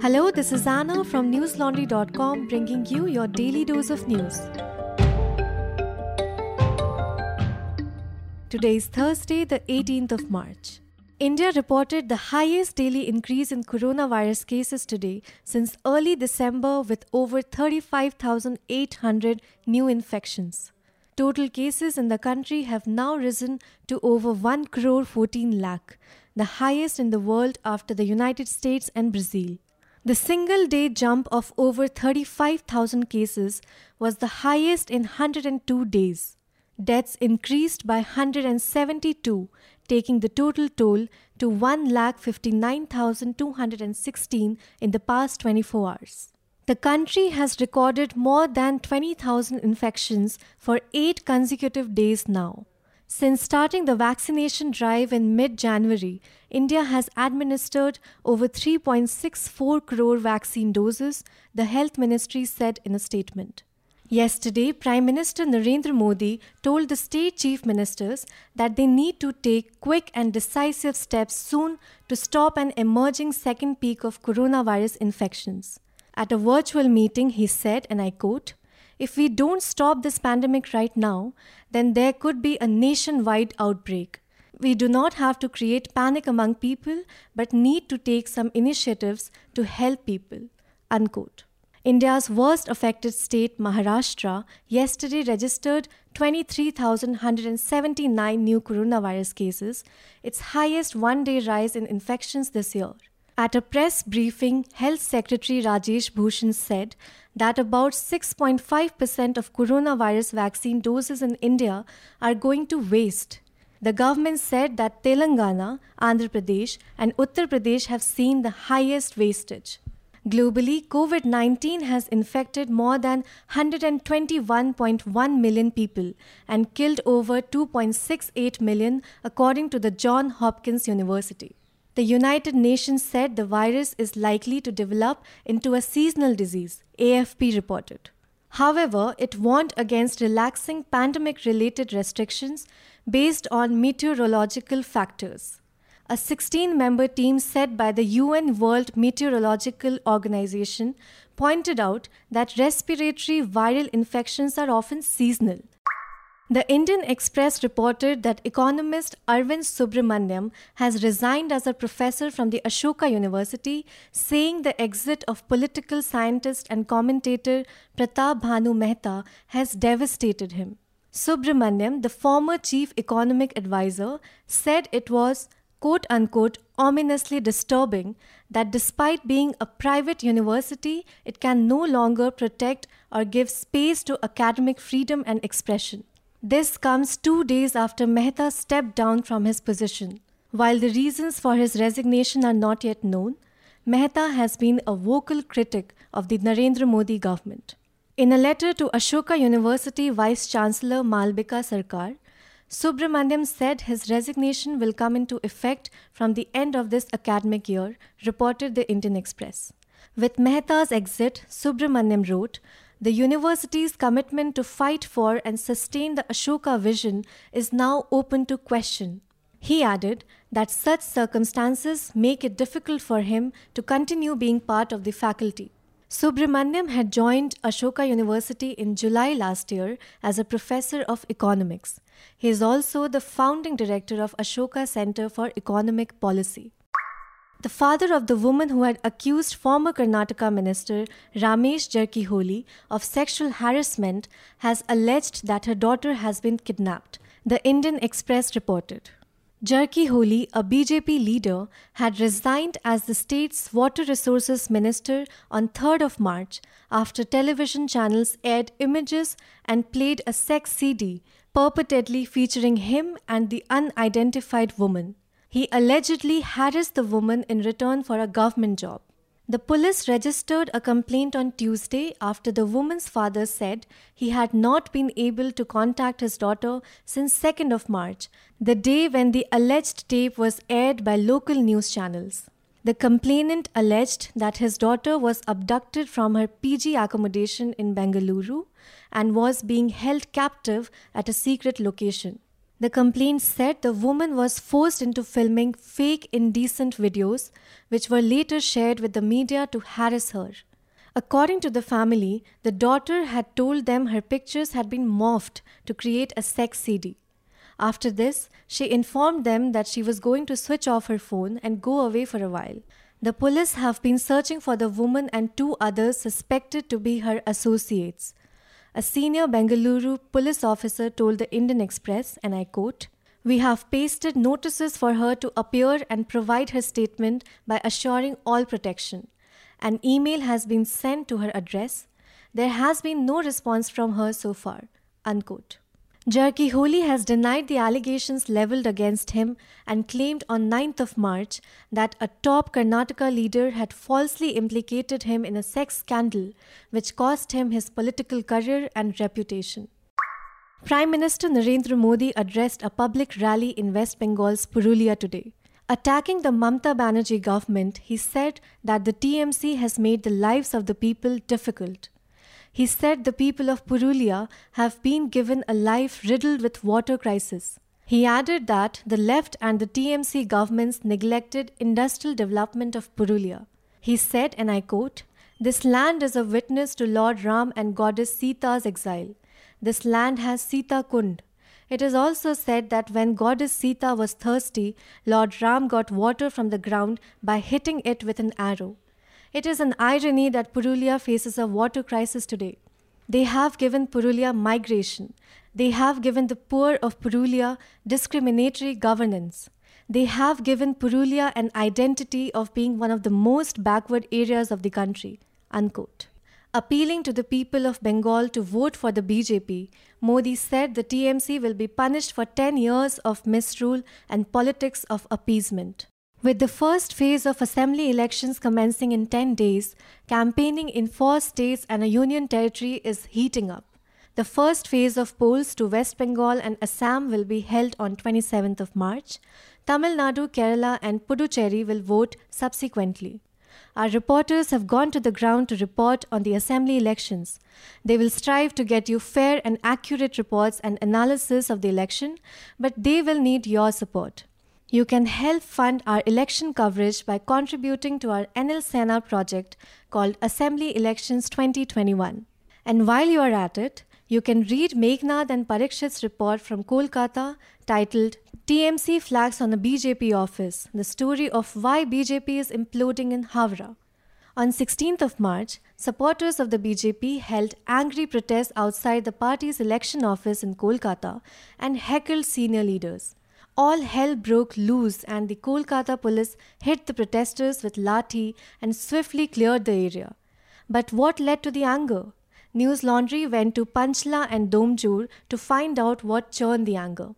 Hello, this is Anna from newslaundry.com bringing you your daily dose of news. Today is Thursday, the 18th of March. India reported the highest daily increase in coronavirus cases today since early December with over 35,800 new infections. Total cases in the country have now risen to over 1 crore 14 lakh, the highest in the world after the United States and Brazil. The single day jump of over 35,000 cases was the highest in 102 days. Deaths increased by 172, taking the total toll to 1,59,216 in the past 24 hours. The country has recorded more than 20,000 infections for eight consecutive days now. Since starting the vaccination drive in mid January, India has administered over 3.64 crore vaccine doses, the Health Ministry said in a statement. Yesterday, Prime Minister Narendra Modi told the state chief ministers that they need to take quick and decisive steps soon to stop an emerging second peak of coronavirus infections. At a virtual meeting, he said, and I quote, if we don't stop this pandemic right now, then there could be a nationwide outbreak. We do not have to create panic among people, but need to take some initiatives to help people. Unquote. India's worst affected state, Maharashtra, yesterday registered 23,179 new coronavirus cases, its highest one day rise in infections this year. At a press briefing, Health Secretary Rajesh Bhushan said that about 6.5% of coronavirus vaccine doses in India are going to waste. The government said that Telangana, Andhra Pradesh, and Uttar Pradesh have seen the highest wastage. Globally, COVID 19 has infected more than 121.1 million people and killed over 2.68 million, according to the Johns Hopkins University. The United Nations said the virus is likely to develop into a seasonal disease, AFP reported. However, it warned against relaxing pandemic related restrictions based on meteorological factors. A 16 member team set by the UN World Meteorological Organization pointed out that respiratory viral infections are often seasonal. The Indian Express reported that economist Arvind Subramanian has resigned as a professor from the Ashoka University, saying the exit of political scientist and commentator Pratap Bhanu Mehta has devastated him. Subramanian, the former chief economic advisor, said it was quote unquote ominously disturbing that despite being a private university, it can no longer protect or give space to academic freedom and expression. This comes two days after Mehta stepped down from his position. While the reasons for his resignation are not yet known, Mehta has been a vocal critic of the Narendra Modi government. In a letter to Ashoka University Vice Chancellor Malabika Sarkar, Subramanian said his resignation will come into effect from the end of this academic year, reported the Indian Express. With Mehta's exit, Subramanian wrote, the university's commitment to fight for and sustain the Ashoka vision is now open to question. He added that such circumstances make it difficult for him to continue being part of the faculty. Subramanian had joined Ashoka University in July last year as a professor of economics. He is also the founding director of Ashoka Center for Economic Policy. The father of the woman who had accused former Karnataka minister Ramesh Jarkiholi of sexual harassment has alleged that her daughter has been kidnapped, the Indian Express reported. Jarkiholi, a BJP leader, had resigned as the state's water resources minister on 3rd of March after television channels aired images and played a sex CD purportedly featuring him and the unidentified woman. He allegedly harassed the woman in return for a government job. The police registered a complaint on Tuesday after the woman's father said he had not been able to contact his daughter since 2nd of March, the day when the alleged tape was aired by local news channels. The complainant alleged that his daughter was abducted from her PG accommodation in Bengaluru and was being held captive at a secret location. The complaint said the woman was forced into filming fake indecent videos, which were later shared with the media to harass her. According to the family, the daughter had told them her pictures had been morphed to create a sex CD. After this, she informed them that she was going to switch off her phone and go away for a while. The police have been searching for the woman and two others suspected to be her associates. A senior Bengaluru police officer told the Indian Express, and I quote, We have pasted notices for her to appear and provide her statement by assuring all protection. An email has been sent to her address. There has been no response from her so far. Unquote. Jarkiholi has denied the allegations leveled against him and claimed on 9th of March that a top Karnataka leader had falsely implicated him in a sex scandal which cost him his political career and reputation. Prime Minister Narendra Modi addressed a public rally in West Bengal's Purulia today. Attacking the Mamta Banerjee government, he said that the TMC has made the lives of the people difficult. He said the people of Purulia have been given a life riddled with water crisis. He added that the left and the TMC governments neglected industrial development of Purulia. He said, and I quote, This land is a witness to Lord Ram and goddess Sita's exile. This land has Sita Kund. It is also said that when goddess Sita was thirsty, Lord Ram got water from the ground by hitting it with an arrow. It is an irony that Purulia faces a water crisis today. They have given Purulia migration. They have given the poor of Purulia discriminatory governance. They have given Purulia an identity of being one of the most backward areas of the country. Unquote. Appealing to the people of Bengal to vote for the BJP, Modi said the TMC will be punished for 10 years of misrule and politics of appeasement. With the first phase of assembly elections commencing in 10 days, campaigning in four states and a union territory is heating up. The first phase of polls to West Bengal and Assam will be held on 27th of March. Tamil Nadu, Kerala and Puducherry will vote subsequently. Our reporters have gone to the ground to report on the assembly elections. They will strive to get you fair and accurate reports and analysis of the election, but they will need your support. You can help fund our election coverage by contributing to our NL Sena project called Assembly Elections 2021. And while you are at it, you can read Meghnad and Parikshit's report from Kolkata titled TMC Flags on the BJP Office The Story of Why BJP is Imploding in Howrah. On 16th of March, supporters of the BJP held angry protests outside the party's election office in Kolkata and heckled senior leaders all hell broke loose and the Kolkata police hit the protesters with lathi and swiftly cleared the area. But what led to the anger? News Laundry went to Panchla and Domjur to find out what churned the anger.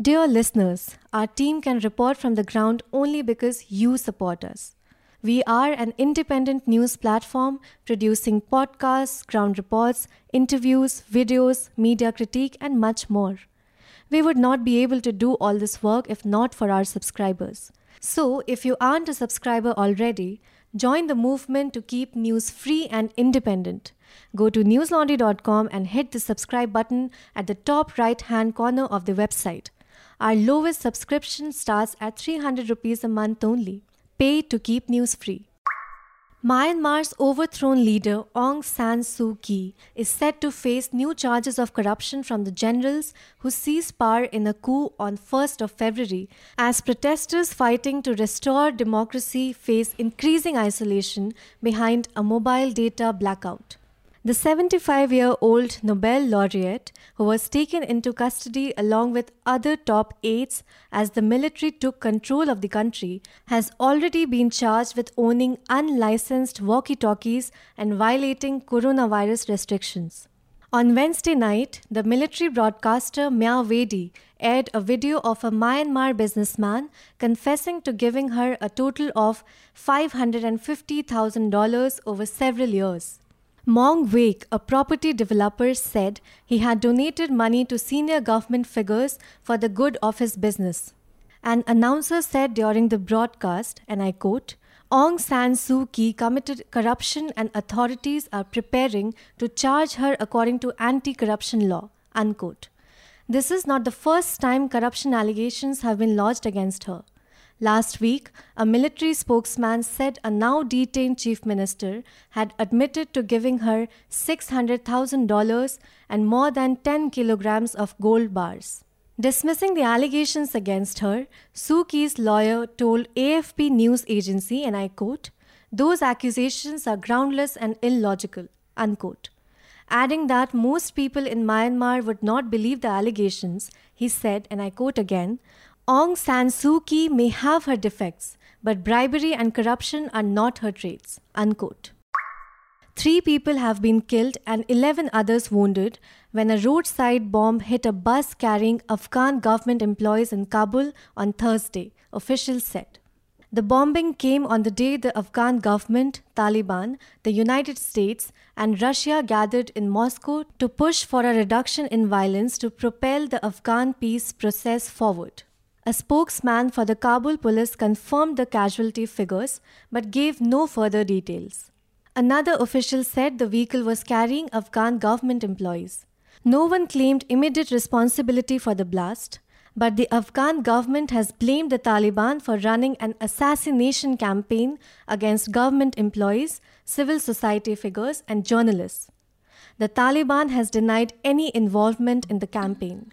Dear listeners, our team can report from the ground only because you support us. We are an independent news platform producing podcasts, ground reports, interviews, videos, media critique, and much more. We would not be able to do all this work if not for our subscribers. So, if you aren't a subscriber already, join the movement to keep news free and independent. Go to newslaundry.com and hit the subscribe button at the top right hand corner of the website. Our lowest subscription starts at 300 rupees a month only. Pay to keep news free. Myanmar's overthrown leader Aung San Suu Kyi is set to face new charges of corruption from the generals who seized power in a coup on 1st of February as protesters fighting to restore democracy face increasing isolation behind a mobile data blackout. The 75 year old Nobel laureate, who was taken into custody along with other top aides as the military took control of the country, has already been charged with owning unlicensed walkie talkies and violating coronavirus restrictions. On Wednesday night, the military broadcaster Myawaddy aired a video of a Myanmar businessman confessing to giving her a total of $550,000 over several years. Maung Weik, a property developer, said he had donated money to senior government figures for the good of his business. An announcer said during the broadcast, and I quote, Aung San Suu Kyi committed corruption and authorities are preparing to charge her according to anti corruption law. Unquote. This is not the first time corruption allegations have been lodged against her. Last week, a military spokesman said a now detained chief minister had admitted to giving her $600,000 and more than 10 kilograms of gold bars. Dismissing the allegations against her, Suu Kyi's lawyer told AFP news agency, and I quote, those accusations are groundless and illogical, unquote. Adding that most people in Myanmar would not believe the allegations, he said, and I quote again, Aung San Suu Kyi may have her defects, but bribery and corruption are not her traits. Unquote. Three people have been killed and 11 others wounded when a roadside bomb hit a bus carrying Afghan government employees in Kabul on Thursday, officials said. The bombing came on the day the Afghan government, Taliban, the United States, and Russia gathered in Moscow to push for a reduction in violence to propel the Afghan peace process forward. A spokesman for the Kabul police confirmed the casualty figures but gave no further details. Another official said the vehicle was carrying Afghan government employees. No one claimed immediate responsibility for the blast, but the Afghan government has blamed the Taliban for running an assassination campaign against government employees, civil society figures, and journalists. The Taliban has denied any involvement in the campaign.